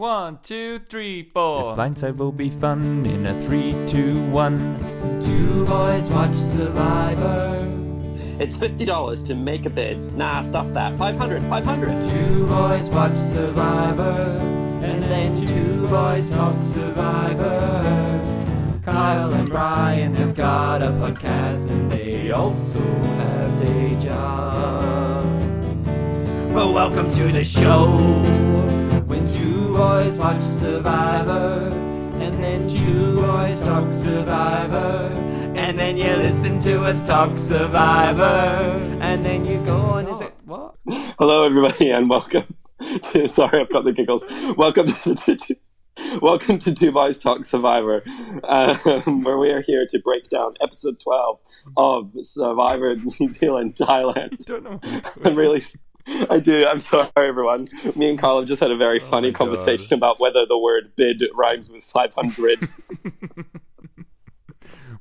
One, two, three, four. This blindside will be fun in a three, two, one. Two boys watch Survivor. It's fifty dollars to make a bid. Nah, stuff that. Five hundred. Five hundred. Two boys watch Survivor. And then two boys talk Survivor. Kyle and Bryan have got a podcast and they also have day jobs. Well, welcome to the show. When boys watch Survivor, and then two boys talk Survivor, and then you listen to us talk Survivor, and then you go on. Is it what? Hello, everybody, and welcome to. Sorry, I've got the giggles. Welcome to. to Welcome to Two Boys Talk Survivor, um, where we are here to break down episode 12 of Survivor New Zealand, Thailand. don't know. I'm really, I do. I'm sorry, everyone. Me and Kyle have just had a very funny Oh my conversation about whether the word bid rhymes with 500.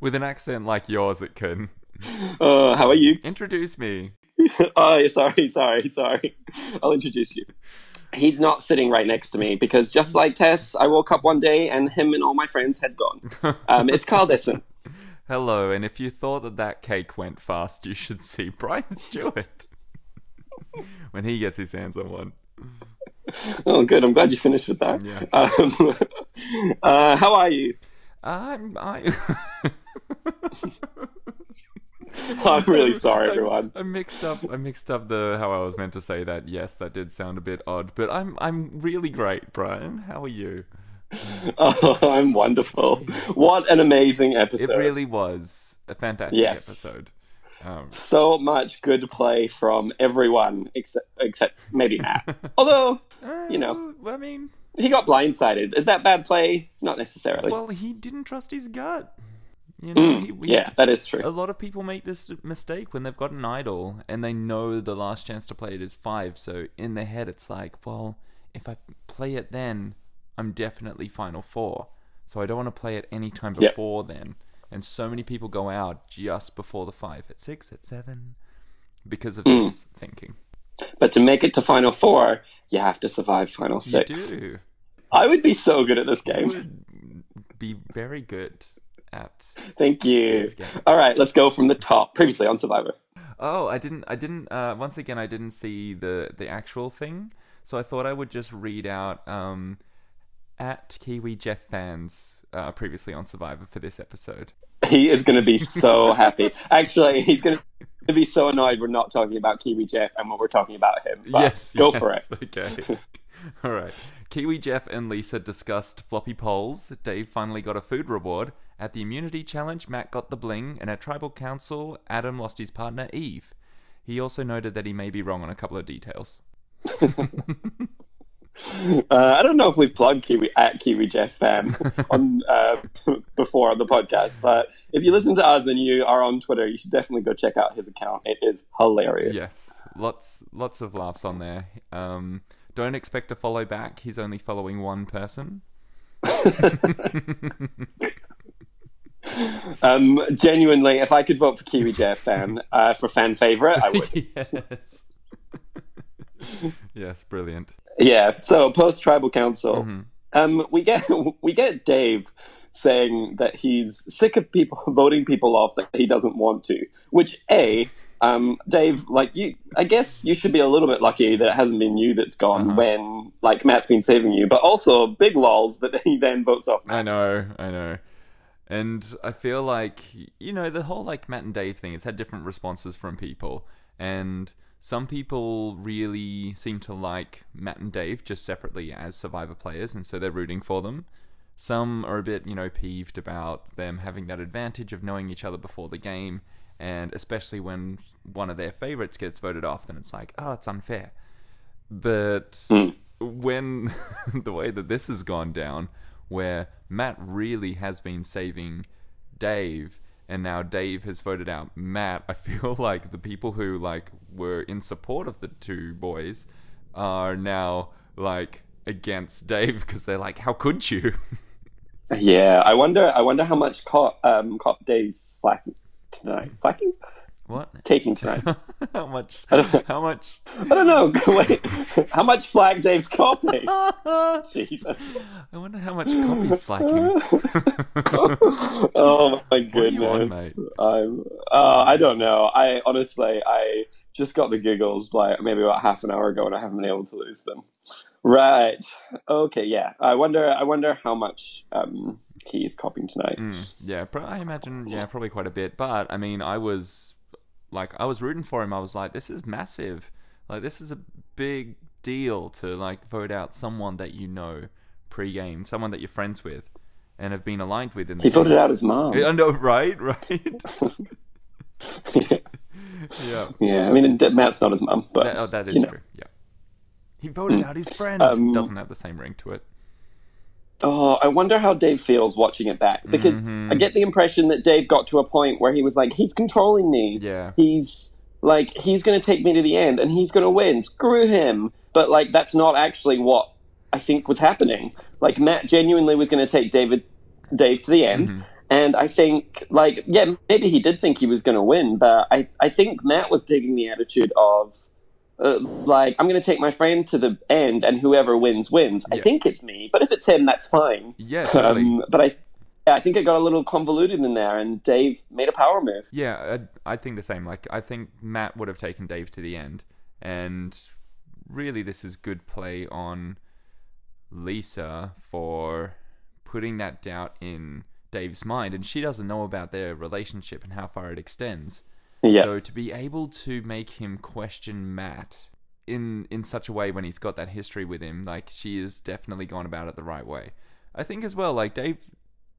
With an accent like yours, it can. uh, how are you? Introduce me. oh, sorry, sorry, sorry. I'll introduce you. He's not sitting right next to me because just like Tess, I woke up one day and him and all my friends had gone. Um, it's Kyle Desmond. Hello, and if you thought that that cake went fast, you should see Bryan Stewart when he gets his hands on one. Oh, good. I'm glad you finished with that. Yeah. Um, uh, how are you? I'm I. I'm really sorry, everyone. I mixed up. I mixed up the how I was meant to say that. Yes, that did sound a bit odd, but I'm I'm really great, Bryan. How are you? Oh, I'm wonderful. What an amazing episode! It really was a fantastic Yes. episode. Um, so much good play from everyone except except maybe Matt. Although You know. uh, I mean, he got blindsided. Is that bad play? Not necessarily. well, he didn't trust his gut. You know, Mm, he, we, yeah, that is true. A lot of people make this mistake when they've got an idol and they know the last chance to play it is five. So in their head, it's like, well, if I play it then, I'm definitely final four. So I don't want to play it any time Yep. before then. And so many people go out just before the five, at six, at seven, because of Mm. this thinking. But to make it to Final Four, you have to survive Final You Six. do. I would be so good at this game. would be very good at Thank you. All right, let's go from the top. Previously on Survivor. Oh, I didn't. I didn't. Uh, once again, I didn't see the the actual thing, so I thought I would just read out um, at Kiwi Jeff fans uh, previously on Survivor for this episode. He is going to be so happy. Actually, he's going to be so annoyed we're not talking about Kiwi Jeff and what we're talking about him. But yes, go yes, for it. Okay. All right. Kiwi Jeff and Lisa discussed floppy polls. Dave finally got a food reward. At the immunity challenge, Matt got the bling, and at tribal council, Adam lost his partner Eve. He also noted that he may be wrong on a couple of details. Uh, I don't know if we've plugged Kiwi at Kiwi Jeff fan on uh, before on the podcast, but if you listen to us and you are on Twitter, you should definitely go check out his account. It is hilarious. Yes, lots lots of laughs on there. Um, don't expect to follow back. He's only following one person. Um, genuinely, if I could vote for Kiwi Jeff fan uh, for fan favorite, I would. yes. yes, brilliant. Yeah. So post tribal council, Mhm. um, we get we get Dave saying that he's sick of people voting people off that he doesn't want to. Which a um, Dave, like you, I guess you should be a little bit lucky that it hasn't been you that's gone Uh-huh. when like Matt's been saving you. But also big lols that he then votes off I know, I know. And I feel like, you know, the whole like Matt and Dave thing, it's had different responses from people. And some people really seem to like Matt and Dave just separately as Survivor players, and so they're rooting for them. Some are a bit, you know, peeved about them having that advantage of knowing each other before the game, and especially when one of their favorites gets voted off, then it's like, oh, it's unfair. But Hmm. when the way that this has gone down, where Matt really has been saving Dave, and now Dave has voted out Matt, I feel like the people who like were in support of the two boys are now like against Dave because they're like, how could you? Yeah, I wonder. I wonder how much cop, um, cop Dave's slacking tonight. Slacking? What? taking tonight? how much? How much? I don't know. Wait, how much flag Dave's copying? Jesus. I wonder how much copy's slacking. oh my on, goodness. I'm. Uh, I don't know. I honestly, I just got the giggles like maybe about half an hour ago, and I haven't been able to lose them. Right. Okay. Yeah. I wonder. I wonder how much um, he's copying tonight. Mm, yeah, I imagine. Yeah, probably quite a bit. But I mean, I was like, I was rooting for him. I was like, this is massive. Like, this is a big deal to like vote out someone that you know pre-game, someone that you're friends with, and have been aligned with in the He voted out his mom. I know, right? Right. yeah. yeah. I mean, Matt's not his mom, but That, oh, that is you know. true. Yeah. He voted out his friend. Um, Doesn't have the same ring to it. Oh, I wonder how Dave feels watching it back because Mm-hmm. I get the impression that Dave got to a point where he was like, he's controlling me. Yeah. He's like, he's going to take me to the end and he's going to win. Screw him. But like, that's not actually what I think was happening. Like, Matt genuinely was going to take David, Dave to the end. Mm-hmm. And I think, like, yeah, maybe he did think he was going to win, but I, I think Matt was taking the attitude of, uh, like, I'm going to take my friend to the end, and whoever wins wins. I think it's me, but if it's him, that's fine. Yeah, totally. Um, but I, yeah, I think it got a little convoluted in there, and Dave made a power move. Yeah, I, I think the same. Like, I think Matt would have taken Dave to the end, and really, this is good play on Lisa for putting that doubt in Dave's mind, and she doesn't know about their relationship and how far it extends. Yeah, So to be able to make him question Matt in in such a way when he's got that history with him, like she has definitely gone about it the right way. I think as well, like Dave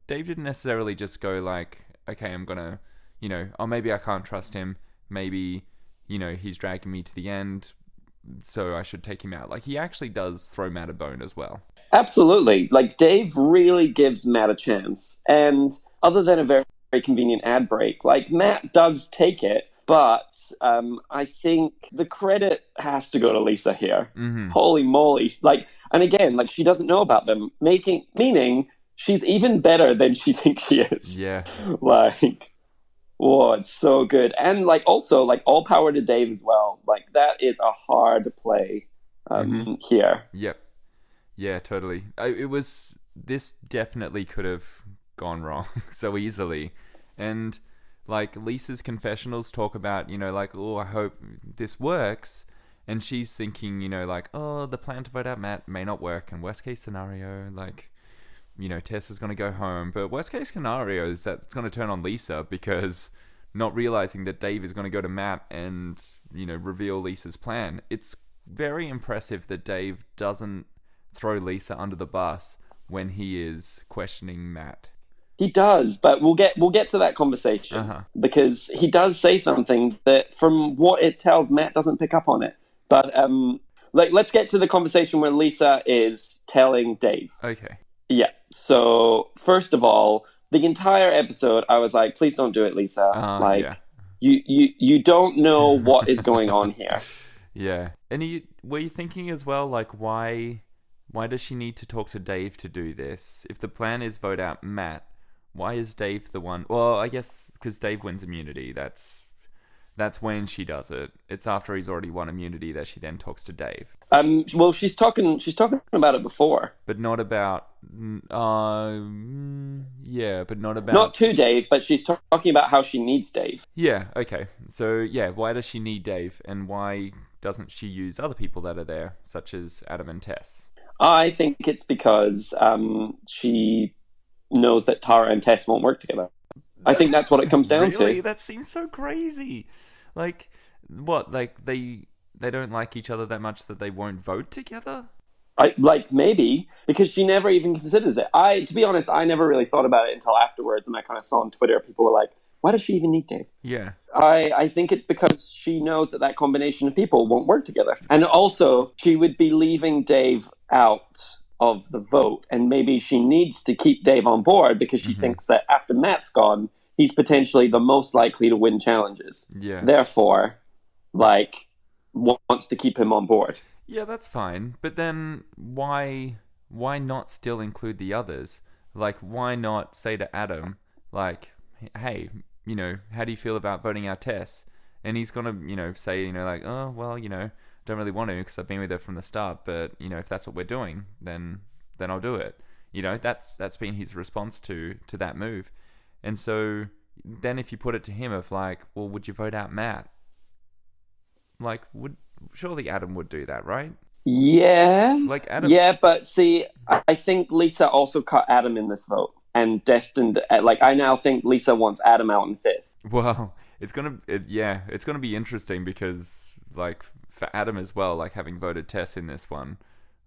Dave didn't necessarily just go like, okay, I'm gonna, you know, oh maybe I can't trust him, maybe, you know, he's dragging me to the end, so I should take him out. Like he actually does throw Matt a bone as well. absolutely. Like Dave really gives Matt a chance, and other than a very, very convenient ad break, like Matt does take it. But um, I think the credit has to go to Lisa here. Mm-hmm. Holy moly! Like, and again, like she doesn't know about them, making meaning she's even better than she thinks she is. Yeah. like whoa it's so good and like also like all power to dave as well like that is a hard play um here Yep. Yeah, totally. I, it was. This definitely could have gone wrong so easily, and like Lisa's confessionals talk about, you know, like, oh, I hope this works, and she's thinking, you know, like, oh, the plan to vote out Matt may not work, and worst case scenario, like, you know, Tess is gonna go home, but worst case scenario is that it's gonna turn on Lisa because not realizing that Dave is gonna go to Matt and you know reveal Lisa's plan. It's very impressive that Dave doesn't throw Lisa under the bus when he is questioning Matt. He does but we'll get we'll get to that conversation Uh-huh. because he does say something that from what it tells matt doesn't pick up on it but um like let's get to the conversation where lisa is telling dave Okay. yeah so first of all the entire episode i was like please don't do it lisa Uh, like yeah. you you you don't know what is going on here Yeah. And you, were you thinking as well, like, why, why does she need to talk to Dave to do this? If the plan is vote out Matt, why is Dave the one? Well, I guess because Dave wins immunity. That's that's when she does it. It's after he's already won immunity that she then talks to Dave, Um, well, she's talking. She's talking about it before, but not about. mm, yeah, but not about. not to Dave, but she's ta- talking about how she needs Dave. Yeah. Okay. So yeah, why does she need Dave, and why doesn't she use other people that are there, such as Adam and Tess? I think it's because um, she knows that Tara and Tess won't work together. I think that's what it comes down really? to. That seems so crazy. Like what? Like they they don't like each other that much that they won't vote together? I like maybe because she never even considers it. I, to be honest, I never really thought about it until afterwards, and I kind of saw on Twitter people were like, "Why does she even need Dave?" Yeah. I, I think it's because she knows that that combination of people won't work together. And also, she would be leaving Dave out of the vote. And maybe she needs to keep Dave on board because she mm-hmm. thinks that after Matt's gone, he's potentially the most likely to win challenges. Yeah. Therefore, like, wants to keep him on board. Yeah, that's fine. But then why why not still include the others? Like why not say to Adam like hey, you know, how do you feel about voting out Tess? and he's gonna you know say you know like oh well you know don't really want to because I've been with her from the start, but you know if that's what we're doing, then then I'll do it. You know that's that's been his response to to that move, and so then if you put it to him of like, well, would you vote out Matt? Like, would surely Adam would do that, right? Yeah. Like Adam, Yeah, but see, I think Lisa also cut Adam in this vote and destined. uh, Like, I now think Lisa wants Adam out in fifth. Well, it's gonna, it, yeah, it's gonna be interesting because, like, for Adam as well, like having voted Tess in this one,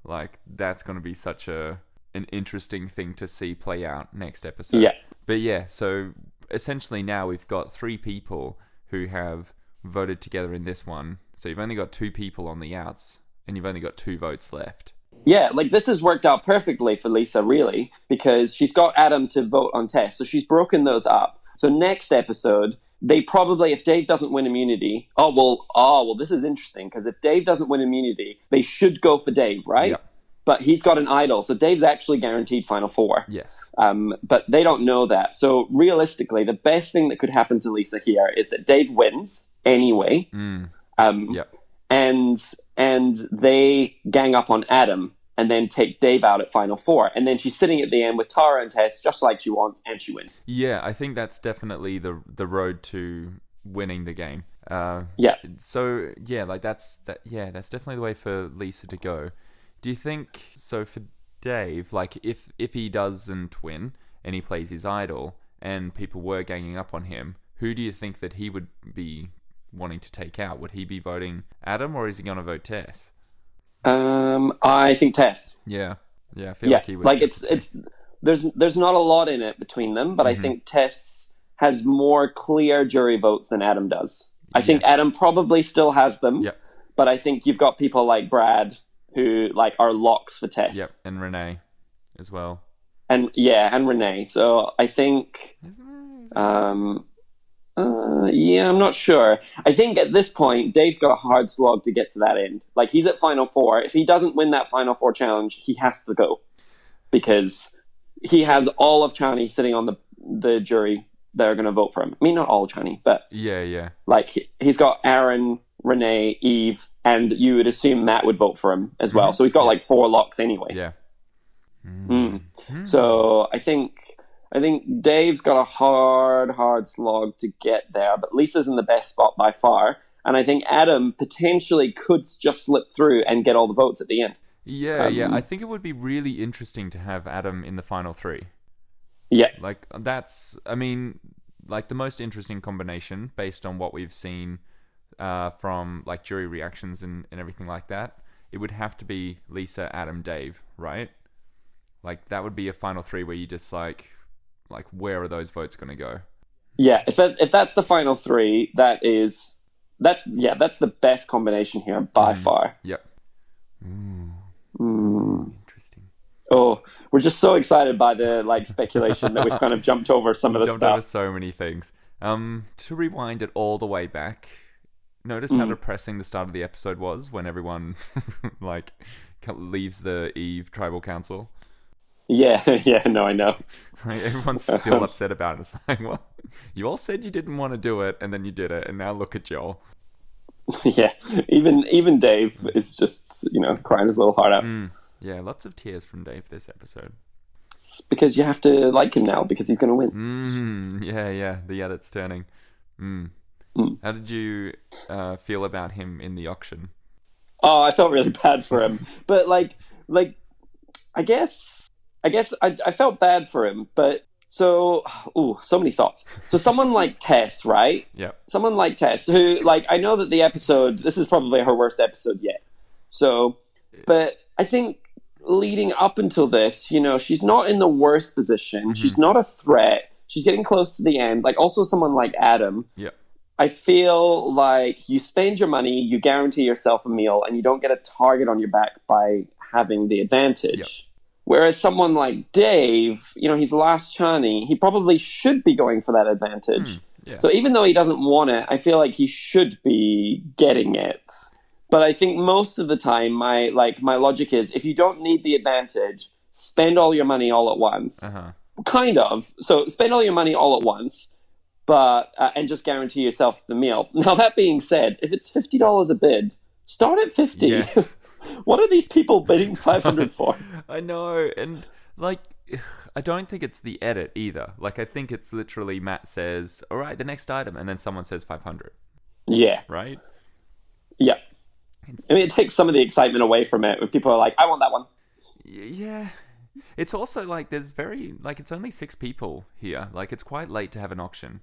like that's gonna be such a an interesting thing to see play out next episode. Yeah. But yeah, so essentially now we've got three people who have voted together in this one. So you've only got two people on the outs, and you've only got two votes left. Yeah, like this has worked out perfectly for Lisa, really, because she's got Adam to vote on Tess, so she's broken those up. So next episode, they probably, if Dave doesn't win immunity, oh well, oh well, this is interesting because if Dave doesn't win immunity, they should go for Dave, right? Yep. But he's got an idol, so Dave's actually guaranteed Final Four. Yes. Um, but they don't know that. So realistically, the best thing that could happen to Lisa here is that Dave wins anyway. Mm. Um, Yep. and and they gang up on Adam and then take Dave out at Final Four. And then she's sitting at the end with Tara and Tess just like she wants, and she wins. Yeah, I think that's definitely the the road to winning the game. Uh, Yeah. So yeah, like that's that. Yeah, that's definitely the way for Lisa to go. Do you think so for Dave? Like if if he doesn't win and he plays his idol and people were ganging up on him, who do you think that he would be wanting to take out? Would he be voting Adam or is he going to vote Tess? Um, I think Tess. Yeah, yeah, I feel Yeah, like he would. like it's it's there's there's not a lot in it between them, but I Mhm. think Tess has more clear jury votes than Adam does. I think Adam probably still has them, Yep. but I think you've got people like Brad who like are locks for Tess. Yep, and Renee as well. and yeah, and Renee. So I think, Isn't it? Is it- um, uh, yeah, I'm not sure. I think at this point, Dave's got a hard slog to get to that end. Like he's at Final Four. If he doesn't win that Final Four challenge, he has to go because he has all of Chani sitting on the the jury that are going to vote for him. I mean, not all Chani, but yeah, yeah. like he- he's got Aaron, Renee, Eve, and you would assume Matt would vote for him as well. Mhm. So he's got like four locks anyway. Yeah. Mm. Mm. So I think I think Dave's got a hard, hard slog to get there, but Lisa's in the best spot by far. And I think Adam potentially could just slip through and get all the votes at the end. Yeah, yeah. Um, I think it would be really interesting to have Adam in the final three. Yeah, Like that's, I mean, like the most interesting combination based on what we've seen uh, from like jury reactions and, and everything like that. It would have to be Lisa, Adam, Dave, right? Like that would be a final three where you just like, like where are those votes going to go? yeah. If that, if that's the final three, that is that's yeah, that's the best combination here by Mhm. far. Yep. Mm. Interesting. Oh, we're just so excited by the like speculation that we've kind of jumped over some of the jumped stuff. over so many things. Um, to rewind it all the way back, notice how Mm. depressing the start of the episode was when everyone like leaves the Eve Tribal Council. Yeah, yeah, no, I know. Like, everyone's still upset about it. It's like, well, you all said you didn't want to do it, and then you did it, and now look at y'all. yeah, even even Dave is just you know crying his little heart out. Mm. Yeah, lots of tears from Dave this episode. It's because you have to like him now because he's going to win. Mm, yeah, yeah, the edit's turning. Mm. Mm. How did you uh, feel about him in the auction? Oh, I felt really bad for him, but like like I guess I guess I I felt bad for him, but so ooh, so many thoughts. So someone like Tess, right? Yep. someone like Tess, who like I know that the episode this is probably her worst episode yet. So, but I think leading up until this, you know, she's not in the worst position. Mm-hmm. She's not a threat. She's getting close to the end. Like also someone like Adam. Yep. I feel like you spend your money, you guarantee yourself a meal, and you don't get a target on your back by having the advantage. Yep. Whereas someone like Dave, you know, he's last Chani, he probably should be going for that advantage. Mm, yeah. So even though he doesn't want it, I feel like he should be getting it. But I think most of the time, my like my logic is if you don't need the advantage, spend all your money all at once. uh huh. Kind of. So spend all your money all at once. but uh, and just guarantee yourself the meal. Now that being said, if it's fifty dollars a bid, start at fifty. Yes. what are these people bidding five hundred for? I know, and like, I don't think it's the edit either. Like, I think it's literally Matt says, "All right, the next item," and then someone says five hundred, Yeah, right? yeah. I mean, it takes some of the excitement away from it. If people are like, "I want that one," Yeah. It's also like there's very like it's only six people here. Like it's quite late to have an auction.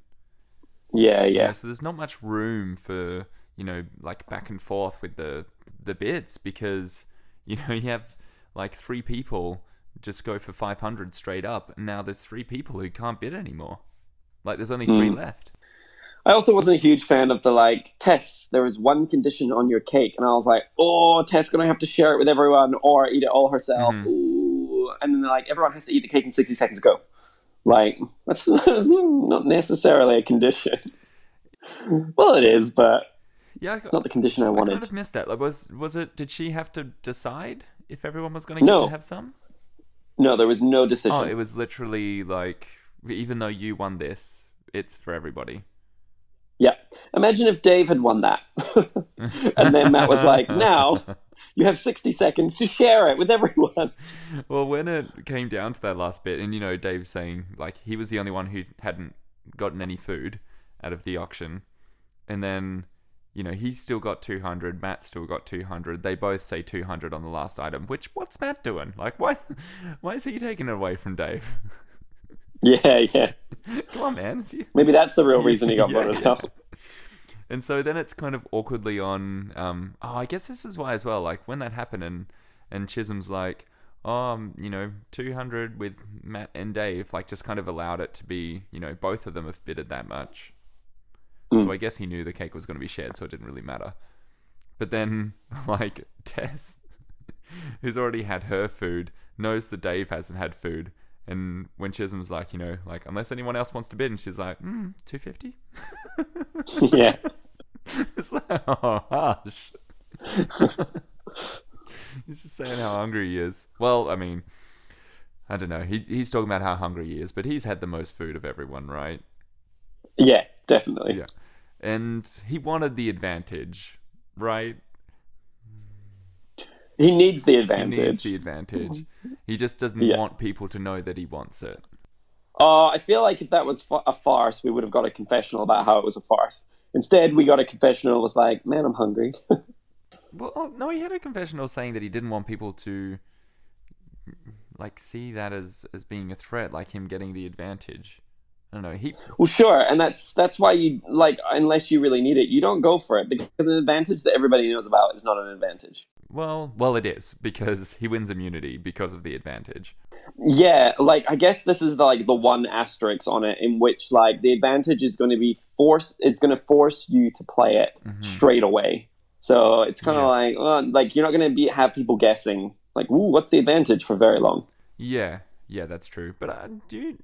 yeah, you know, yeah, so there's not much room for you know like back and forth with the the bids because you know you have like three people just go for 500 straight up and now there's three people who can't bid anymore like there's only three Hmm. left I also wasn't a huge fan of the like Tess. There was one condition on your cake, and I was like, "Oh, Tess gonna have to share it with everyone or eat it all herself." Mhm. Ooh. And then like, "Everyone has to eat the cake in sixty seconds. Go." Like that's, that's not necessarily a condition. well, it is, but yeah it's not the condition I I wanted. kind of missed that like was was it did she have to decide if everyone was going to get to have some No, there was no oh, decision. oh it was literally like even though you won this it's for everybody Yeah. Imagine if Dave had won that. and then Matt was like, now you have 60 seconds to share it with everyone. Well, when it came down to that last bit, and you know, Dave saying like he was the only one who hadn't gotten any food out of the auction, and then you know he's still got two hundred, Matt's still got two hundred. They both say two hundred on the last item. Which what's Matt doing? Like, why? Why is he taking it away from Dave? Yeah, yeah. Come on, man. He- Maybe that's the real reason he got Yeah, voted yeah. out. And so then it's kind of awkwardly on. Um, oh, I guess this is why as well. Like when that happened, and and Chisholm's like, oh, um, you know, two hundred with Matt and Dave, like just kind of allowed it to be, you know, both of them have bidded that much. Mm. So I guess he knew the cake was going to be shared, so it didn't really matter. But then, like Tess, who's already had her food, knows that Dave hasn't had food. And when Chisholm's like, you know, like unless anyone else wants to bid, and she's like, mm, two fifty. yeah. It's like, oh, hush. he's just saying how hungry he is. Well, I mean, I don't know. He, he's talking about how hungry he is, but he's had the most food of everyone, right? Yeah, definitely. Yeah. And he wanted the advantage, right? He needs the advantage. He needs the advantage. He just doesn't Yeah. want people to know that he wants it. Oh, I feel like if that was a farce, we would have got a confessional about how it was a farce. Instead, we got a confessional that was like, man, I'm hungry. Well, oh, no, he had a confessional saying that he didn't want people to like see that as as being a threat, like him getting the advantage. I don't know. He well, sure. And that's that's why you, like, unless you really need it, you don't go for it because an advantage that everybody knows about is not an advantage. well, well, it is because he wins immunity because of the advantage. Yeah, like I guess this is the, like the one asterisk on it in which like the advantage is going to be force is going to force you to play it Mhm. straight away. So it's kind of Yeah. like like you're not going to be have people guessing like, "Ooh, what's the advantage?" for very long. Yeah, yeah, that's true. But uh, do you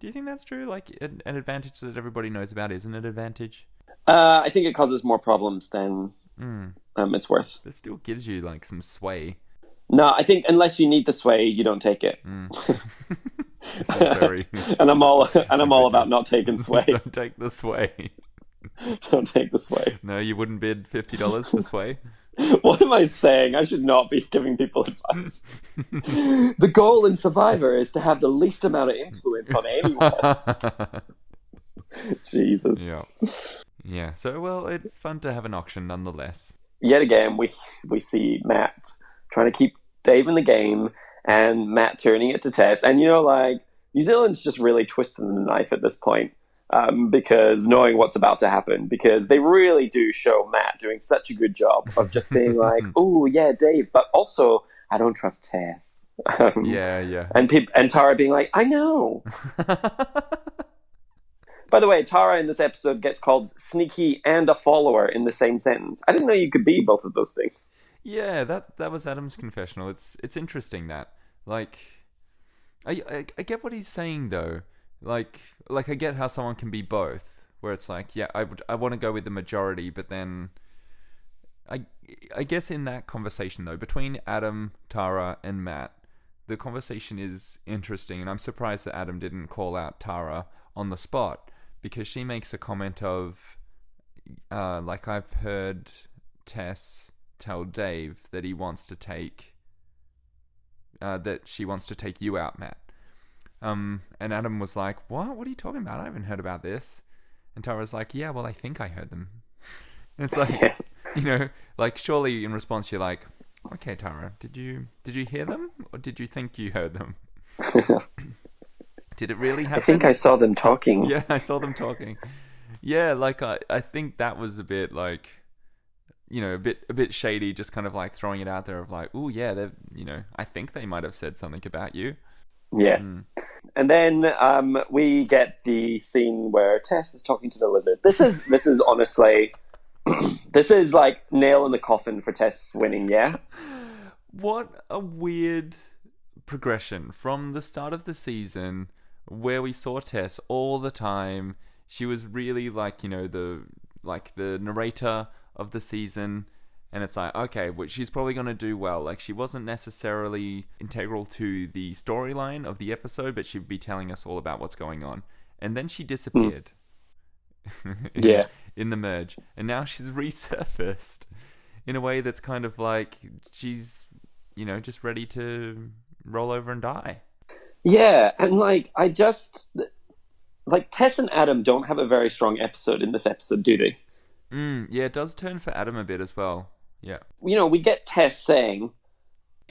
do you think that's true? Like an, an advantage that everybody knows about isn't an advantage. Uh, I think it causes more problems than Mm. um, it's worth. It still gives you like some sway. No, I think unless you need the sway, you don't take it. Mm. Very. and I'm all and I'm all about not taking sway. Don't take the sway. don't take the sway. No, you wouldn't bid fifty dollars for sway. What am I saying? I should not be giving people advice. the goal in Survivor is to have the least amount of influence on anyone. Jesus. yeah. Yeah. So well, it's fun to have an auction nonetheless. Yet again, we we see Matt trying to keep Dave in the game, and Matt turning it to Tess. And you know, like New Zealand's just really twisting the knife at this point. Um, because knowing what's about to happen, because they really do show Matt doing such a good job of just being like, "Oh yeah, Dave," but also I don't trust Tess. Um, Yeah, yeah. and peop- and Tara being like, "I know." By the way, Tara in this episode gets called sneaky and a follower in the same sentence. I didn't know you could be both of those things. yeah, that that was Adam's confessional. It's it's interesting that like I, I I get what he's saying though. Like like I get how someone can be both. Where it's like, yeah, I would I want to go with the majority, but then I I guess in that conversation though between Adam, Tara, and Matt, the conversation is interesting, and I'm surprised that Adam didn't call out Tara on the spot because she makes a comment of, uh, like I've heard Tess tell Dave that he wants to take, uh, that she wants to take you out, Matt. Um, and Adam was like, "What? What are you talking about? I haven't heard about this." And Tara's like, "Yeah, well, I think I heard them." it's like, you know, like surely in response you're like, "Okay, Tara, did you did you hear them, or did you think you heard them? did it really happen?" I think I saw them talking. yeah, I saw them talking. Yeah, like I, I think that was a bit like, you know, a bit a bit shady, just kind of like throwing it out there of like, oh yeah, they've, you know, I think they might have said something about you. Yeah. Mm. And then um, we get the scene where Tess is talking to the lizard. This is this is honestly, this is like nail in the coffin for Tess winning. Yeah. What a weird progression from the start of the season where we saw Tess all the time. She was really like, you know, the like the narrator of the season and it's like, okay, well, she's probably going to do well. Like she wasn't necessarily integral to the storyline of the episode, but she'd be telling us all about what's going on. And then she disappeared. in, Yeah. in the merge. And now she's resurfaced in a way that's kind of like she's, you know, just ready to roll over and die. Yeah, and like I just like Tess and Adam don't have a very strong episode in this episode, do they? Mm, yeah, it does turn for Adam a bit as well. Yeah. You know, we get Tess saying,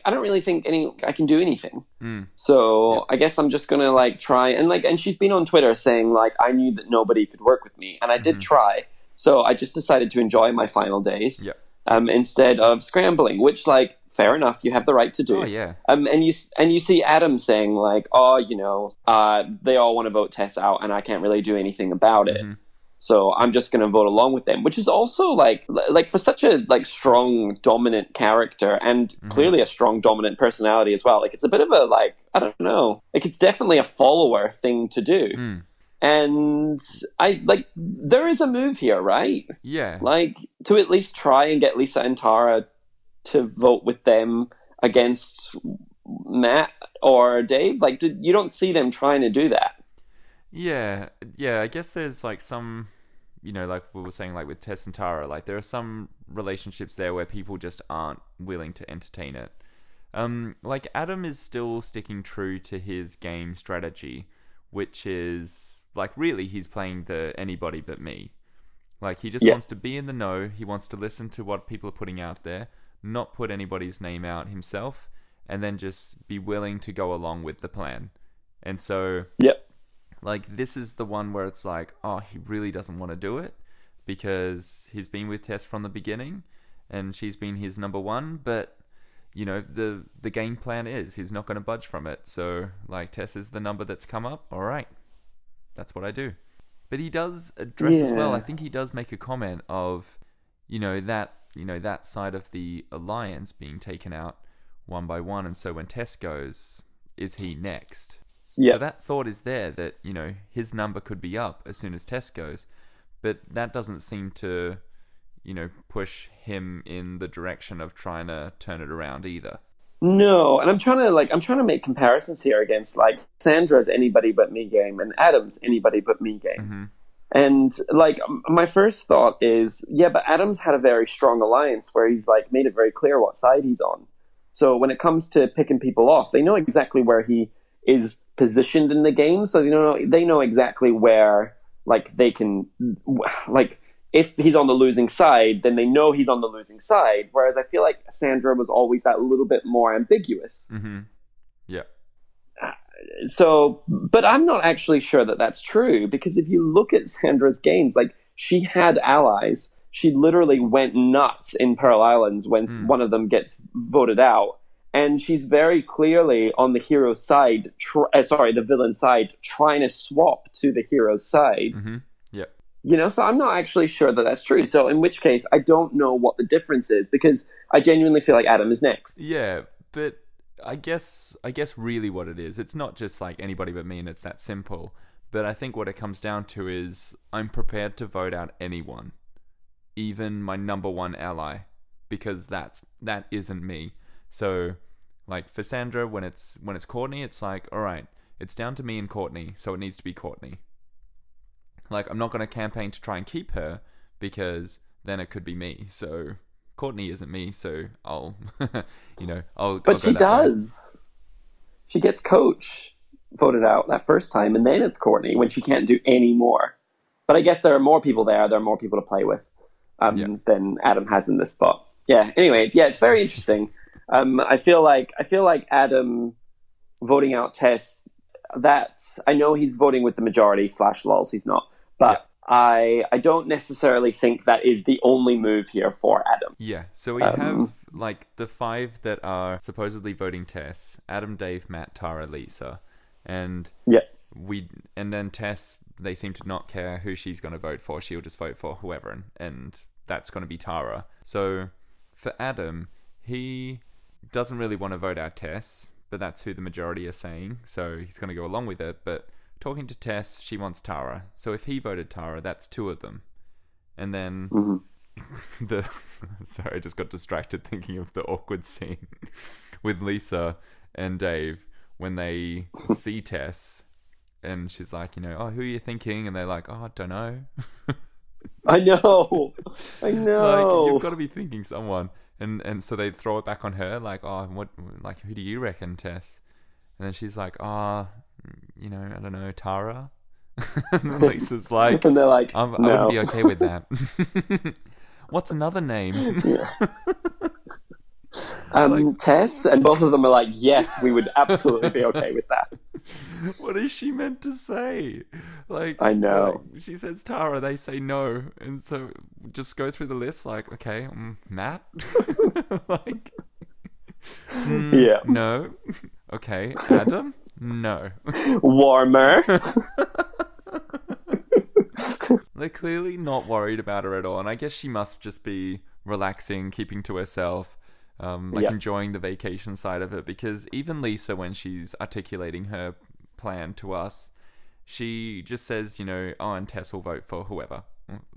"I don't really think any I can do anything." Mm, So Yeah. I guess I'm just gonna like try and like and she's been on Twitter saying like I knew that nobody could work with me and I did Mhm. try. So I just decided to enjoy my final days Yeah. um, instead of scrambling, which like fair enough, you have the right to do. Oh, yeah. Um, and you and you see Adam saying like, oh, you know, uh, they all want to vote Tess out, and I can't really do anything about it. Mhm. So I'm just going to vote along with them, which is also like like for such a like strong dominant character and Mhm. clearly a strong dominant personality as well. Like it's a bit of a like I don't know, like it's definitely a follower thing to do. Mm, And I like there is a move here, right? yeah. Like to at least try and get Lisa and Tara to vote with them against Matt or Dave. Like did, you don't see them trying to do that. Yeah, yeah. I guess there's like some, you know, like we were saying, like with Tess and Tara, like there are some relationships there where people just aren't willing to entertain it. Um, like Adam is still sticking true to his game strategy, which is like really he's playing the anybody but me. Like he just Yeah. wants to be in the know. He wants to listen to what people are putting out there, not put anybody's name out himself, and then just be willing to go along with the plan. And so Yep. Like this is the one where it's like, oh, he really doesn't want to do it because he's been with Tess from the beginning, and she's been his number one. But you know, the the game plan is he's not going to budge from it. So like, Tess is the number that's come up. All right, that's what I do. But he does address as well. I think he does make a comment of, you know, that you know that side of the alliance being taken out one by one, and so when Tess goes, is he next? Yeah. So that thought is there that, you know, his number could be up as soon as Tess goes. But that doesn't seem to, you know, push him in the direction of trying to turn it around either. No, and I'm trying to like I'm trying to make comparisons here against like Sandra's anybody but me game and Adam's anybody but me game. hmm And like my first thought is, yeah, but Adams had a very strong alliance where he's like made it very clear what side he's on. So when it comes to picking people off, they know exactly where he is positioned in the game. So you know they know exactly where like they can like if he's on the losing side, then they know he's on the losing side. Whereas I feel like Sandra was always that little bit more ambiguous. Mm-hmm. Yeah. so but i'm not actually sure that that's true because if you look at sandra's games like she had allies she literally went nuts in pearl islands when Mm. one of them gets voted out and she's very clearly on the hero's side tr- uh, sorry the villain side trying to swap to the hero's side mm-hmm. Yeah. you know so i'm not actually sure that that's true so in which case i don't know what the difference is because i genuinely feel like adam is next Yeah, but I guess I guess really what it is, it's not just like anybody but me and it's that simple. But I think what it comes down to is I'm prepared to vote out anyone, even my number one ally, because that's that isn't me. So like for Sandra when it's when it's Courtney, it's like, all right, it's down to me and Courtney, so it needs to be Courtney. like I'm not going to campaign to try and keep her because then it could be me. So Courtney isn't me, so I'll, you know, I'll. But I'll she that way. does. She gets coach voted out that first time, and then it's Courtney when she can't do any more. But I guess there are more people there. There are more people to play with um, Yeah. than Adam has in this spot. Yeah. Anyway, yeah, it's very interesting. Um, I feel like I feel like Adam voting out Tess. That's I know he's voting with the majority slash lols. He's not, but I I don't necessarily think that is the only move here for Adam. Yeah, so we Um, have like the five that are supposedly voting Tess: Adam, Dave, Matt, Tara, Lisa, and Yeah. we and then Tess. They seem to not care who she's going to vote for. She'll just vote for whoever, and, and that's going to be Tara. So for Adam, he doesn't really want to vote out Tess, but that's who the majority are saying. So he's going to go along with it. But talking to Tess, she wants Tara. So if he voted Tara, that's two of them. And then Mhm. the sorry, I just got distracted thinking of the awkward scene with Lisa and Dave when they see Tess and she's like, you know, oh, who are you thinking? And they're like, oh, I don't know. I know. I like know. you've got to be thinking someone. And and so they throw it back on her, like, oh, what, like, who do you reckon, Tess? And then she's like, oh, you know, I don't know, Tara. and Lisa's like, and they're like, I'm, I wouldn't be okay with that. What's another name? Um, Tess, and both of them are like, yes, we would absolutely be okay with that. what is she meant to say? Like, I know. like, she says Tara, they say no, and so just go through the list. Like, okay, um, Matt, like, mm, Yeah. no, okay, Adam, no. Warmer. They're clearly not worried about her at all, and I guess she must just be relaxing, keeping to herself, um, like Yeah. enjoying the vacation side of it. Because even Lisa, when she's articulating her plan to us, she just says, you know, oh, and Tess will vote for whoever.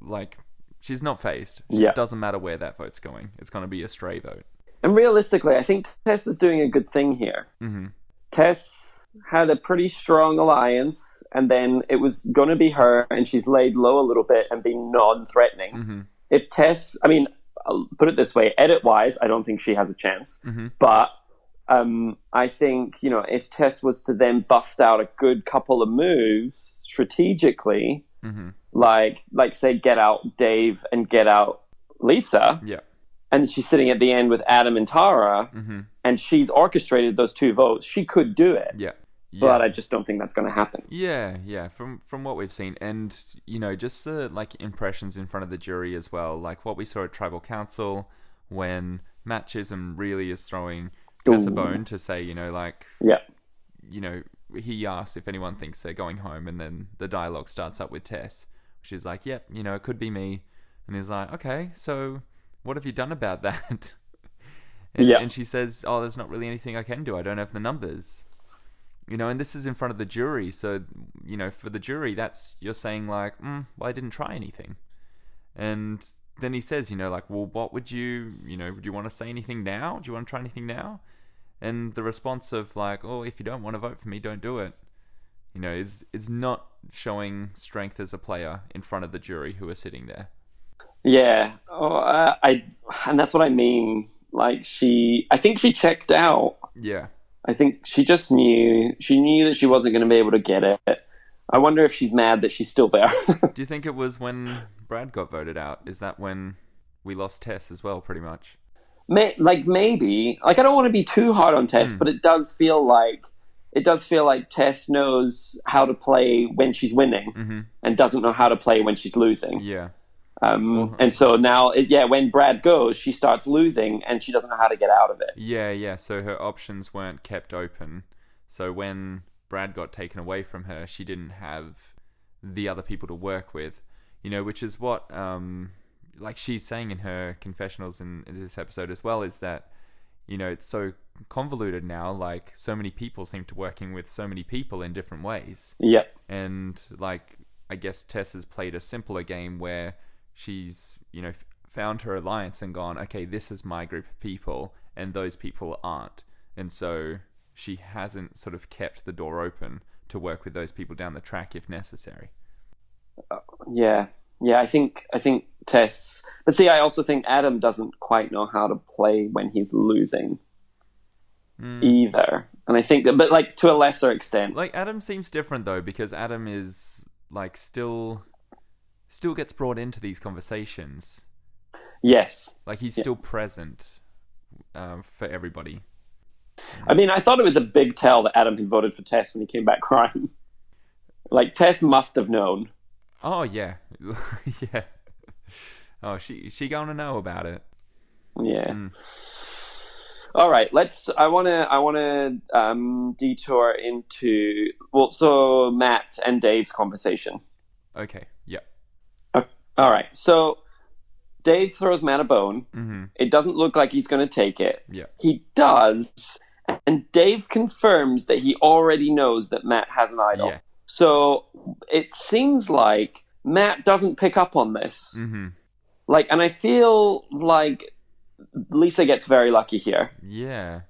Like, she's not phased. Yeah. It doesn't matter where that vote's going. It's going to be a stray vote. and realistically, I think Tess is doing a good thing here. hmm Tess had a pretty strong alliance, and then it was going to be her, and she's laid low a little bit and been non threatening. hmm If Tess, I mean, I'll put it this way edit wise, I don't think she has a chance. hmm But um, I think, you know, if Tess was to then bust out a good couple of moves strategically, hmm like, like say, get out Dave and get out Lisa, Yeah. and she's sitting at the end with Adam and Tara, hmm and she's orchestrated those two votes, she could do it. Yeah. Yeah. But I just don't think that's going to happen. Yeah, yeah. From from what we've seen, and you know, just the like impressions in front of the jury as well. Like what we saw at Tribal Council when Matt Chisholm really is throwing Tess a bone to say, you know, like Yeah. you know, he asks if anyone thinks they're going home, and then the dialogue starts up with Tess. She's like, "Yep, you know, it could be me," and he's like, "Okay, so what have you done about that?" and, Yeah. and she says, "Oh, there's not really anything I can do. I don't have the numbers." You know, and this is in front of the jury, so you know, for the jury, that's you're saying like, mm, "Well, I didn't try anything," and then he says, you know, like, "Well, what would you, you know, would you want to say anything now? Do you want to try anything now?" And the response of like, "Oh, if you don't want to vote for me, don't do it," you know, is is not showing strength as a player in front of the jury who are sitting there. Yeah. Oh, uh, I, and that's what I mean. Like, she, I think she checked out. Yeah, I think she just knew, she knew that she wasn't going to be able to get it. I wonder if she's mad that she's still there. Do you think it was when Brad got voted out? Is that when we lost Tess as well, pretty much? May, like maybe like I don't want to be too hard on Tess, Hmm. but it does feel like it does feel like Tess knows how to play when she's winning hmm and doesn't know how to play when she's losing. Yeah, Um, Well- and so now, it, yeah, when Brad goes, she starts losing and she doesn't know how to get out of it. yeah, yeah. So her options weren't kept open. So when Brad got taken away from her, she didn't have the other people to work with. You know, which is what um, like she's saying in her confessionals in, in this episode as well, is that you know it's so convoluted now. Like so many people seem to working with so many people in different ways. Yep. and like I guess Tess has played a simpler game where she's you know found her alliance and gone okay this is my group of people and those people aren't and so she hasn't sort of kept the door open to work with those people down the track if necessary yeah, yeah. I think I think Tess, but see, I also think Adam doesn't quite know how to play when he's losing Mm. either, and I think that, but like to a lesser extent. Like Adam seems different though because Adam is like still still gets brought into these conversations. yes, Like he's still present um, for everybody. I mean, I thought it was a big tell that Adam had voted for Tess when he came back crying. like Tess must have known. Oh yeah, yeah. Oh, she she gonna know about it. Yeah. Mm. All right, let's. I want to. I want to um, detour into well, so Matt and Dave's conversation. Okay. All right, so Dave throws Matt a bone. Mm-hmm. It doesn't look like he's going to take it. Yeah. He does, and Dave confirms that he already knows that Matt has an idol. Yeah. So it seems like Matt doesn't pick up on this. Mm-hmm. Like, and I feel like Lisa gets very lucky here. Yeah.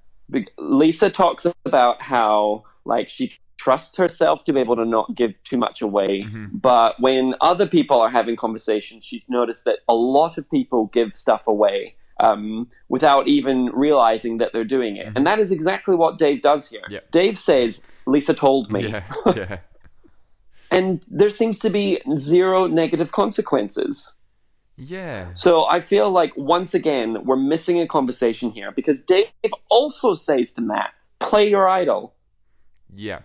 Lisa talks about how like she trusts herself to be able to not give too much away, Mhm. but when other people are having conversations, she's noticed that a lot of people give stuff away um, without even realizing that they're doing it, and that is exactly what Dave does here. Mm-hmm. Dave says, "Lisa told me," Yeah. Yeah. and there seems to be zero negative consequences. Yeah. So I feel like once again we're missing a conversation here because Dave also says to Matt, "Play your idol," Yeah.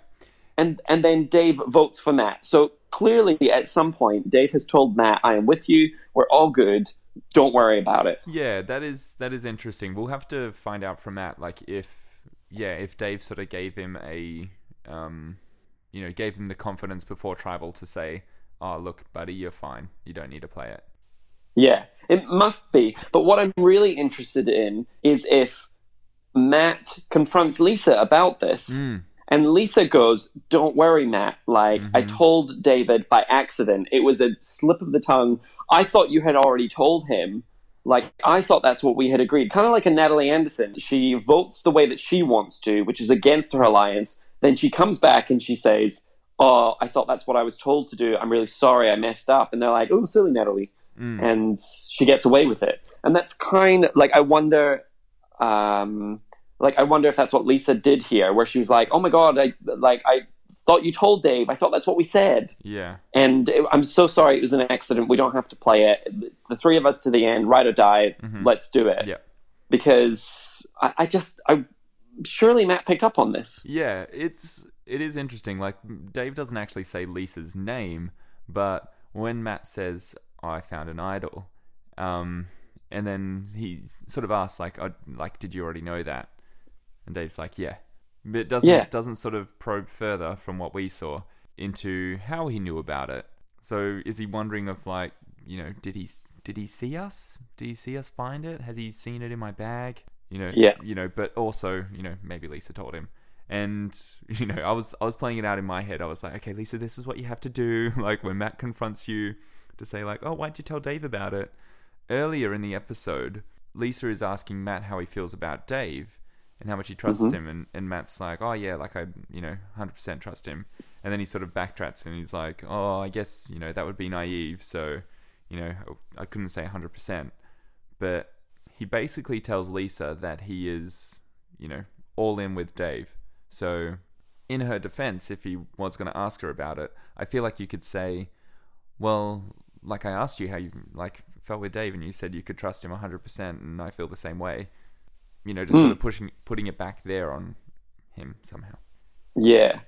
And and then Dave votes for Matt. So clearly, at some point, Dave has told Matt, "I am with you. We're all good. Don't worry about it." Yeah, that is that is interesting. We'll have to find out from Matt, like if yeah, if Dave sort of gave him a um, you know, gave him the confidence before tribal to say, "Oh, look, buddy, you're fine. You don't need to play it." Yeah, it must be. But what I'm really interested in is if Matt confronts Lisa about this. Mm. And Lisa goes, Don't worry, Matt. Like, I told David by accident. It was a slip of the tongue. I thought you had already told him. Like, I thought that's what we had agreed. Kind of like a Natalie Anderson. She votes the way that she wants to, which is against her alliance. Then she comes back and she says, Oh, I thought that's what I was told to do. I'm really sorry. I messed up. And they're like, Oh, silly Natalie. And she gets away with it. And that's kind of like, I wonder. Um, like I wonder if that's what Lisa did here, where she was like, "Oh my god, I like I thought you told Dave. I thought that's what we said." Yeah. And it, I'm so sorry it was an accident. We don't have to play it. It's the three of us to the end, ride or die. Let's do it. Yeah. Because I, I just I surely Matt picked up on this. Yeah, it's it is interesting. Like Dave doesn't actually say Lisa's name, but when Matt says, oh, "I found an idol," um, and then he sort of asks, like, oh, "Like, did you already know that?" And Dave's like, "Yeah," but it doesn't Yeah. doesn't sort of probe further from what we saw into how he knew about it. So is he wondering of like, you know, did he did he see us? Did he see us find it? Has he seen it in my bag? You know, Yeah. you know, but also, you know, maybe Lisa told him. And you know, I was I was playing it out in my head. I was like, okay, Lisa, this is what you have to do. Like when Matt confronts you to say like, oh, why'd you tell Dave about it? Earlier in the episode, Lisa is asking Matt how he feels about Dave and how much he trusts mm-hmm. him, and, and Matt's like, oh yeah, like I you know, hundred percent trust him. And then he sort of backtracks and he's like, oh, I guess you know that would be naive. So you know, I couldn't say hundred percent, but he basically tells Lisa that he is, you know, all in with Dave. So, in her defense, if he was going to ask her about it, I feel like you could say, well, like I asked you how you like felt with Dave, and you said you could trust him 100%, and I feel the same way. You know, just sort hmm. of pushing putting it back there on him somehow. Yeah.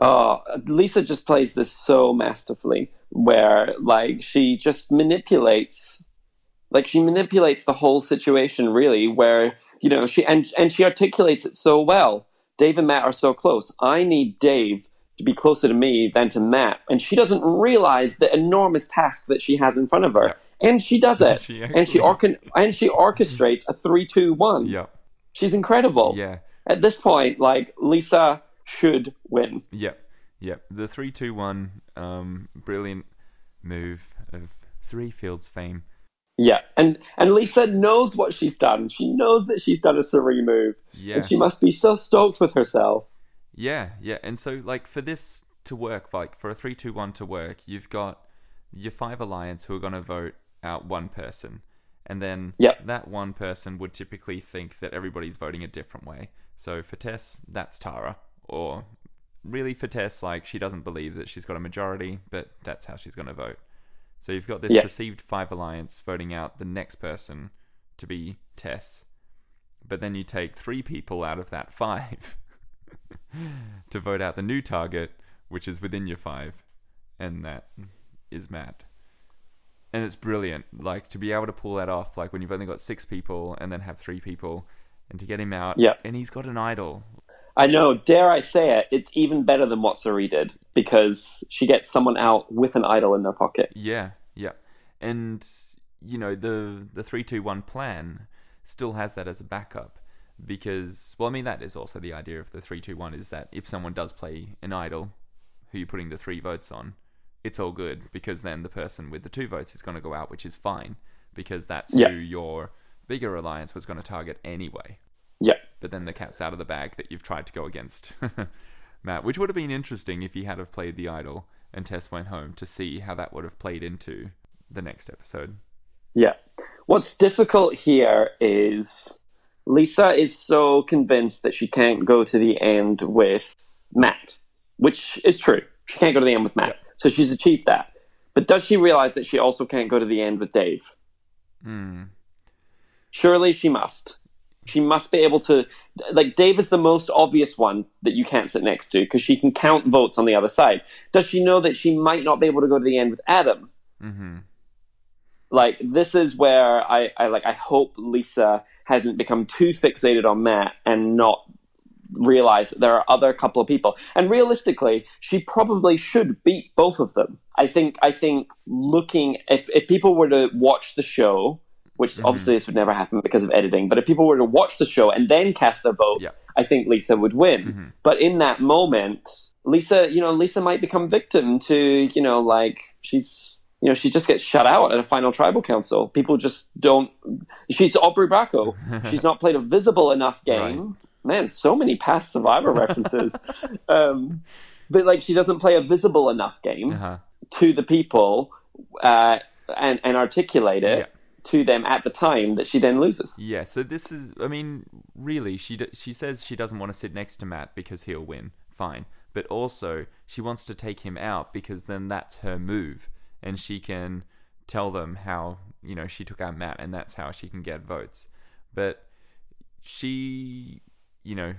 Oh, Lisa just plays this so masterfully, where like she just manipulates, like she manipulates the whole situation. Really, where you know she and and she articulates it so well. Dave and Matt are so close. I need Dave to be closer to me than to Matt, and she doesn't realize the enormous task that she has in front of her, and she does it, She and she orca- and she orchestrates a three, two, one. Yeah, She's incredible. yeah, At this point, like Lisa should win. yeah, yeah. The three, two, one, um, brilliant move of Three Fields fame. Yeah, and and Lisa knows what she's done. She knows that she's done a Suri move, Yeah, and she must be so stoked with herself. Yeah, yeah. And so like for this to work, like for a three two one to work, you've got your five alliance who are going to vote out one person, and then Yep. that one person would typically think that everybody's voting a different way. So for Tess, that's Tara, or really for Tess, like she doesn't believe that she's got a majority, but that's how she's going to vote. So you've got this perceived five alliance voting out the next person to be Tess, but then you take three people out of that five to vote out the new target, which is within your five, and that is Matt. And it's brilliant, like to be able to pull that off, like when you've only got six people and then have three people, and to get him out. Yeah. And he's got an idol. I know, dare I say it, it's even better than what Sari did because she gets someone out with an idol in their pocket. Yeah, yeah. And you know, the the three two one plan still has that as a backup because well I mean that is also the idea of the three two one is that if someone does play an idol who you're putting the three votes on, it's all good because then the person with the two votes is gonna go out, which is fine. Because that's Yeah. who your bigger alliance was gonna target anyway. Yeah. But then the cat's out of the bag that you've tried to go against Matt, which would have been interesting if he had have played the idol and Tess went home to see how that would have played into the next episode. Yeah. What's difficult here is Lisa is so convinced that she can't go to the end with Matt, which is true. She can't go to the end with Matt. So she's achieved that. But does she realize that she also can't go to the end with Dave? Hmm. Surely she must. She must be able to. Like, Dave is the most obvious one that you can't sit next to because she can count votes on the other side. Does she know that she might not be able to go to the end with Adam? Mm-hmm. like this is where I, I like I hope Lisa hasn't become too fixated on Matt and not realize that there are other couple of people. And realistically, she probably should beat both of them. I think I think looking if if people were to watch the show, which mm-hmm. obviously this would never happen because of editing, but if people were to watch the show and then cast their votes, Yeah. I think Lisa would win. Mm-hmm. But in that moment, Lisa, you know, Lisa might become victim to, you know, like she's you know, she just gets shut out at a final tribal council. People just don't. She's Aubrey Bracco. She's not played a visible enough game. Man, so many past Survivor references. um, but like, she doesn't play a visible enough game Uh-huh. to the people uh, and and articulate it Yeah. to them at the time that she then loses. Yeah, so this is, I mean, really, she d- she says she doesn't want to sit next to Matt because he'll win. Fine. But also, she wants to take him out because then that's her move. And she can tell them how, you know, she took out Matt and that's how she can get votes. But she, you know,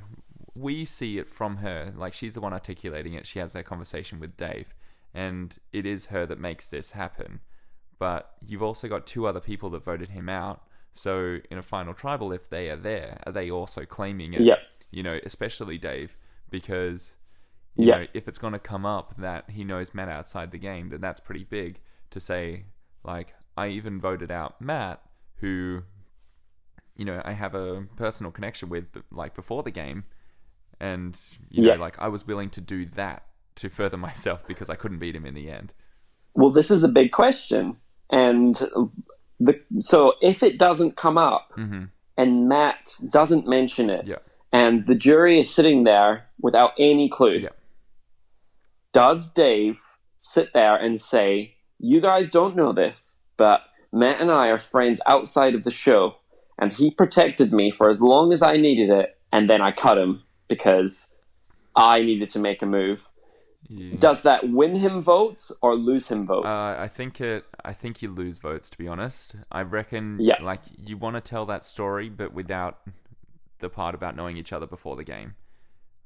we see it from her. Like, she's the one articulating it. She has that conversation with Dave. And it is her that makes this happen but you've also got two other people that voted him out. So in a final tribal, if they are there, are they also claiming it? Yep. You know, especially Dave, because you Yep. know if it's going to come up that he knows Matt outside the game, then that's pretty big to say. Like I even voted out Matt, who you know I have a personal connection with, like before the game, and you know like I was willing to do that to further myself because I couldn't beat him in the end. Well, this is a big question, and the so if it doesn't come up hmm and Matt doesn't mention it, Yeah. and the jury is sitting there without any clue, Yeah. does Dave sit there and say, "You guys don't know this, but Matt and I are friends outside of the show, and he protected me for as long as I needed it, and then I cut him because I needed to make a move." Yeah. Does that win him votes or lose him votes? Uh, I think it. I think you lose votes. To be honest, I reckon. Yeah. Like you want to tell that story, but without the part about knowing each other before the game.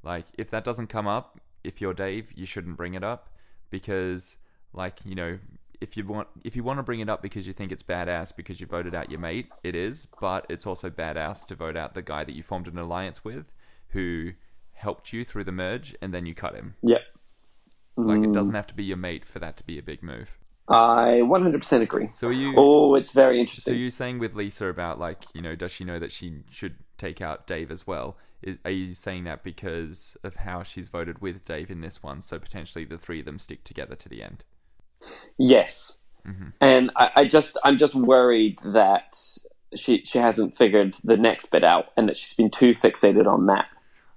Like if that doesn't come up, if you're Dave, you shouldn't bring it up because, like you know, if you want if you want to bring it up because you think it's badass because you voted out your mate, it is. But it's also badass to vote out the guy that you formed an alliance with, who helped you through the merge, and then you cut him. Yep. Like Mm. it doesn't have to be your mate for that to be a big move. I 100% agree. So are you? Oh, it's very interesting. So you're saying with Lisa about like you know does she know that she should take out Dave as well? Is, are you saying that because of how she's voted with Dave in this one? So potentially the three of them stick together to the end. Yes. Mm-hmm. And I, I just, I'm just worried that she, she hasn't figured the next bit out and that she's been too fixated on Matt.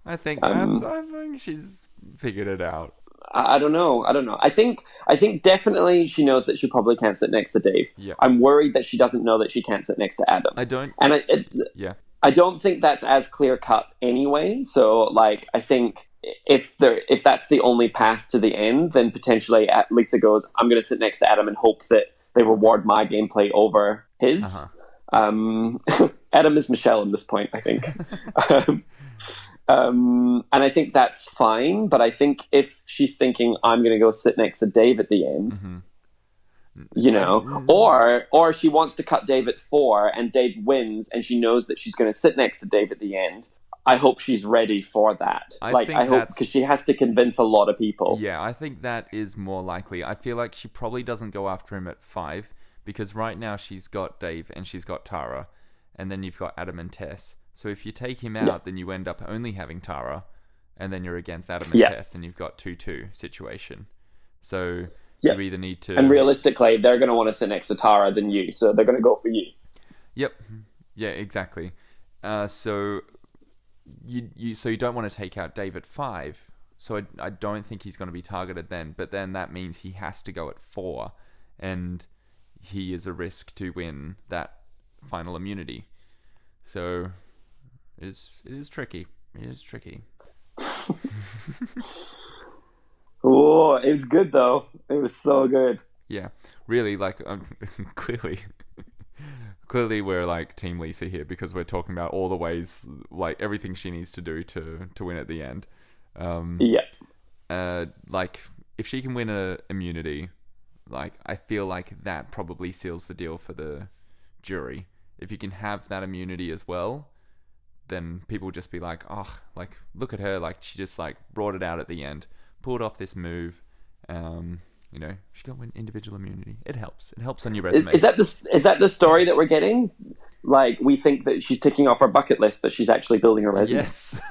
I think Um, I, I think she's figured it out. I I don't know. I don't know. I think I think definitely she knows that she probably can't sit next to Dave. Yeah. I'm worried that she doesn't know that she can't sit next to Adam. I don't. and I, it, Yeah. I don't think that's as clear cut anyway. So like I think if there if that's the only path to the end, then potentially at Lisa goes, I'm going to sit next to Adam and hope that they reward my gameplay over his. Uh-huh. Um, Adam is Michelle at this point, I think. um, um, and I think that's fine. But I think if she's thinking I'm going to go sit next to Dave at the end, Mhm. you know, or or she wants to cut Dave at four and Dave wins, and she knows that she's going to sit next to Dave at the end. I hope she's ready for that. I like think I hope because she has to convince a lot of people. Yeah, I think that is more likely. I feel like she probably doesn't go after him at five because right now she's got Dave and she's got Tara, and then you've got Adam and Tess. So if you take him out, then you end up only having Tara, and then you're against Adam and Yeah. Tess, and you've got two-two situation. So Yeah. you either need to. And realistically, they're going to want to sit next to Tara than you, so they're going to go for you. Yep. Yeah, exactly. Uh, so you you so you don't want to take out David five. So I, I don't think he's going to be targeted then. But then that means he has to go at four, and he is a risk to win that final immunity. So it is it is tricky. It is tricky. Oh, it was good though. It was so good. Yeah, really. Like um, clearly, clearly we're like Team Lisa here because we're talking about all the ways, like everything she needs to do to to win at the end. Um, Yeah. uh, like if she can win a immunity, like I feel like that probably seals the deal for the jury. If you can have that immunity as well, then people just be like, oh, like look at her, like she just like brought it out at the end, pulled off this move. Um, you know, she got win individual immunity. It helps. It helps on your resume. is that the is that the story that we're getting? Like we think that she's ticking off her bucket list, but she's actually building a resume. yes.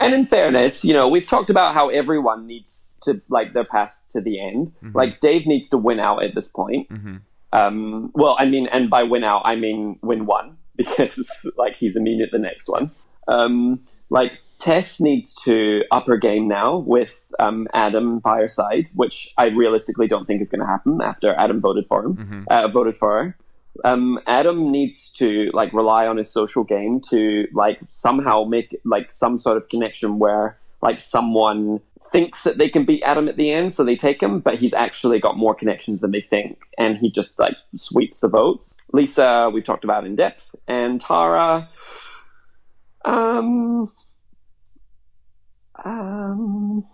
And in fairness, you know, we've talked about how everyone needs to like their path to the end. Like Dave needs to win out at this point. Mhm. Um, well, I mean, and by win out, I mean win one because like he's immune at the next one. Um, like Tess needs to up her game now with um, Adam by her side, which I realistically don't think is going to happen after Adam voted for him, uh, voted for her. Um, Adam needs to like rely on his social game to like somehow make like some sort of connection where like someone thinks that they can beat Adam at the end, so they take him, but he's actually got more connections than they think, and he just like sweeps the votes. Lisa, we've talked about in depth, and Tara, um, um,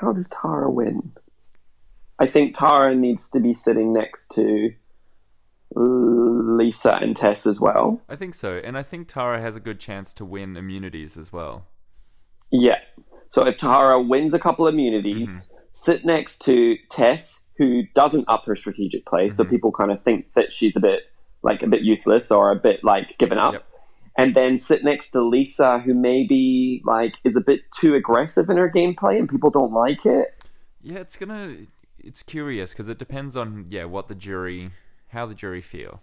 how does Tara win? I think Tara needs to be sitting next to Lisa and Tess as well. I think so, and I think Tara has a good chance to win immunities as well. Yeah. So if Tara wins a couple of immunities, sit next to Tess, who doesn't up her strategic play, so people kind of think that she's a bit like a bit useless or a bit like given up. Yep. And then sit next to Lisa, who maybe like is a bit too aggressive in her gameplay, and people don't like it. Yeah, it's gonna. It's curious because it depends on yeah what the jury, how the jury feel,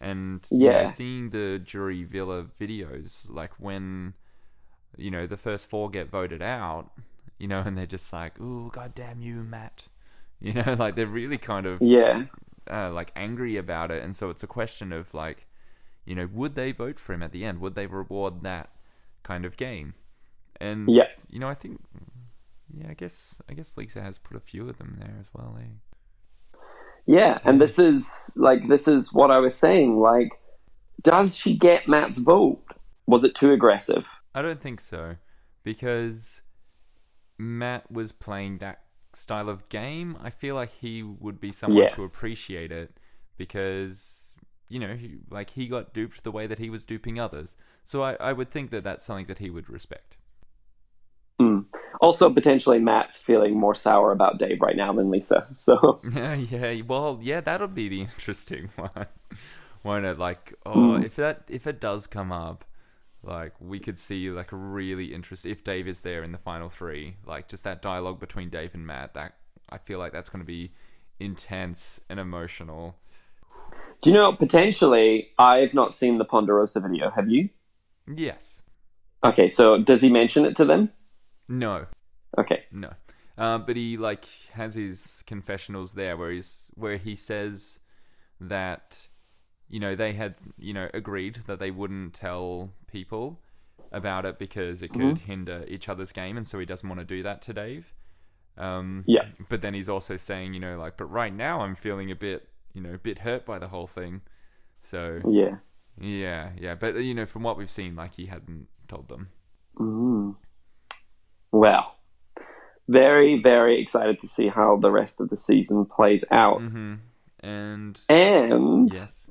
and you know, Yeah. seeing the jury villa videos like when, you know, the first four get voted out, you know, and they're just like, "Ooh, goddamn you, Matt," you know, like they're really kind of Yeah. uh, like angry about it, and so it's a question of like, you know, would they vote for him at the end? Would they reward that kind of game? And Yeah. you know, I think, yeah, I guess I guess Lisa has put a few of them there as well. Eh? Yeah, and this is like this is what I was saying. Like, does she get Matt's vote? Was it too aggressive? I don't think so, because Matt was playing that style of game. I feel like he would be someone Yeah. to appreciate it because you know, he, like he got duped the way that he was duping others. So I, I would think that that's something that he would respect. Hmm. Also, potentially Matt's feeling more sour about Dave right now than Lisa. So Yeah, yeah. Well, yeah, that'll be the interesting one, won't it? Like, oh, if that if it does come up, like we could see like a really interesting if Dave is there in the final three, like just that dialogue between Dave and Matt. That I feel like that's going to be intense and emotional. Do you know, potentially, I've not seen the Ponderosa video. Have you? Yes. Okay, so does he mention it to them? No. Okay. No. Uh, but he like has his confessionals there where he's where he says that you know they had you know agreed that they wouldn't tell people about it because it could Mhm. hinder each other's game and so he doesn't want to do that to Dave. Um, Yeah. But then he's also saying you know like but right now I'm feeling a bit you know a bit hurt by the whole thing. So Yeah. yeah yeah but you know from what we've seen like he hadn't told them. Mm. Well, very, very excited to see how the rest of the season plays out. Mm-hmm. And And yes.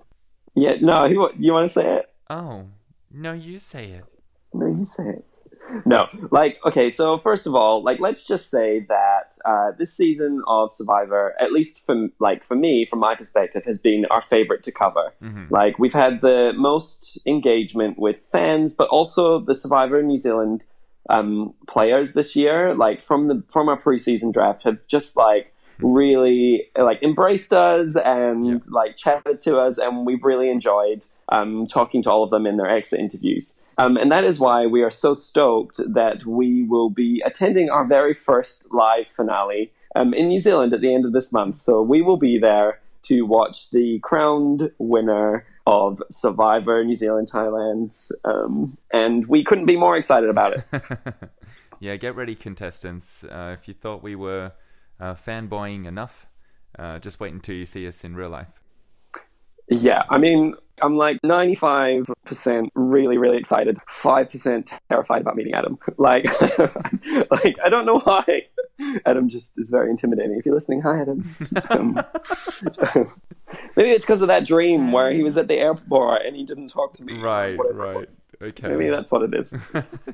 yeah, no, you, you want to say it? Oh no, you say it. No, you say it. No, like okay. So first of all, like let's just say that uh, this season of Survivor, at least from like for me, from my perspective, has been our favorite to cover. hmm Like we've had the most engagement with fans, but also the Survivor New Zealand um, players this year. Like from the from our preseason draft, have just like really like embraced us and Yep. like chatted to us, and we've really enjoyed um, talking to all of them in their exit interviews. Um, and that is why we are so stoked that we will be attending our very first live finale um, in New Zealand at the end of this month. So we will be there to watch the crowned winner of Survivor New Zealand Thailand. Um, and we couldn't be more excited about it. yeah, get ready, contestants. Uh, if you thought we were uh, fanboying enough, uh, just wait until you see us in real life. yeah, I mean, I'm like 95% really, really excited, 5% terrified about meeting Adam. Like, like I don't know why. Adam just is very intimidating. If you're listening, hi, Adam. Um, maybe it's because of that dream where he was at the airport and he didn't talk to me. Right, right. Okay. Maybe that's what it is.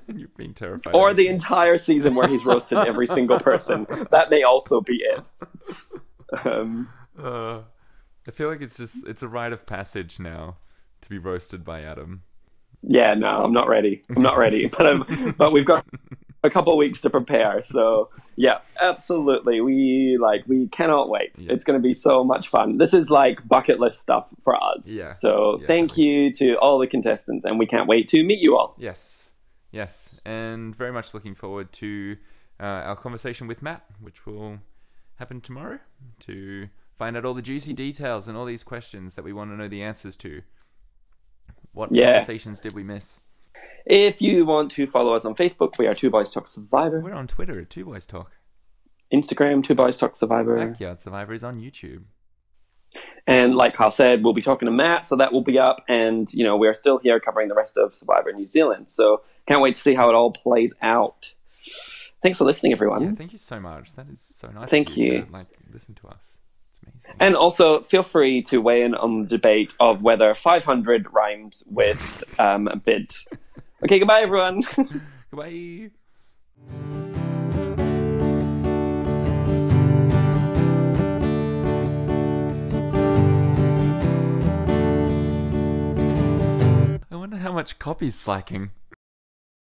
You're being terrified. Or the entire season where he's roasted every single person. That may also be it. Um, Uh, I feel like it's just it's a rite of passage now to be roasted by Adam. yeah, no, I'm not ready. I'm not ready. But I'm, but we've got a couple of weeks to prepare. So yeah, absolutely. We like we cannot wait. Yeah. It's going to be so much fun. This is like bucket list stuff for us. Yeah. So Yeah, thank totally. you to all the contestants, and we can't wait to meet you all. Yes, yes, and very much looking forward to uh, our conversation with Matt, which will happen tomorrow to find out all the juicy details and all these questions that we want to know the answers to. What Yeah. conversations did we miss? If you want to follow us on Facebook, we are Two Boys Talk Survivor. We're on Twitter at Two Boys Talk. Instagram, Two Boys Talk Survivor. Backyard Survivor is on YouTube. And like Kyle said, we'll be talking to Matt, so that will be up. And, you know, we're still here covering the rest of Survivor New Zealand. So can't wait to see how it all plays out. Thanks for listening, everyone. Yeah, thank you so much. That is so nice. of Thank you. To, like listen to us. Amazing. and also, feel free to weigh in on the debate of whether 500 rhymes with um, a bid. Okay, goodbye, everyone. Goodbye. I wonder how much copy's slacking.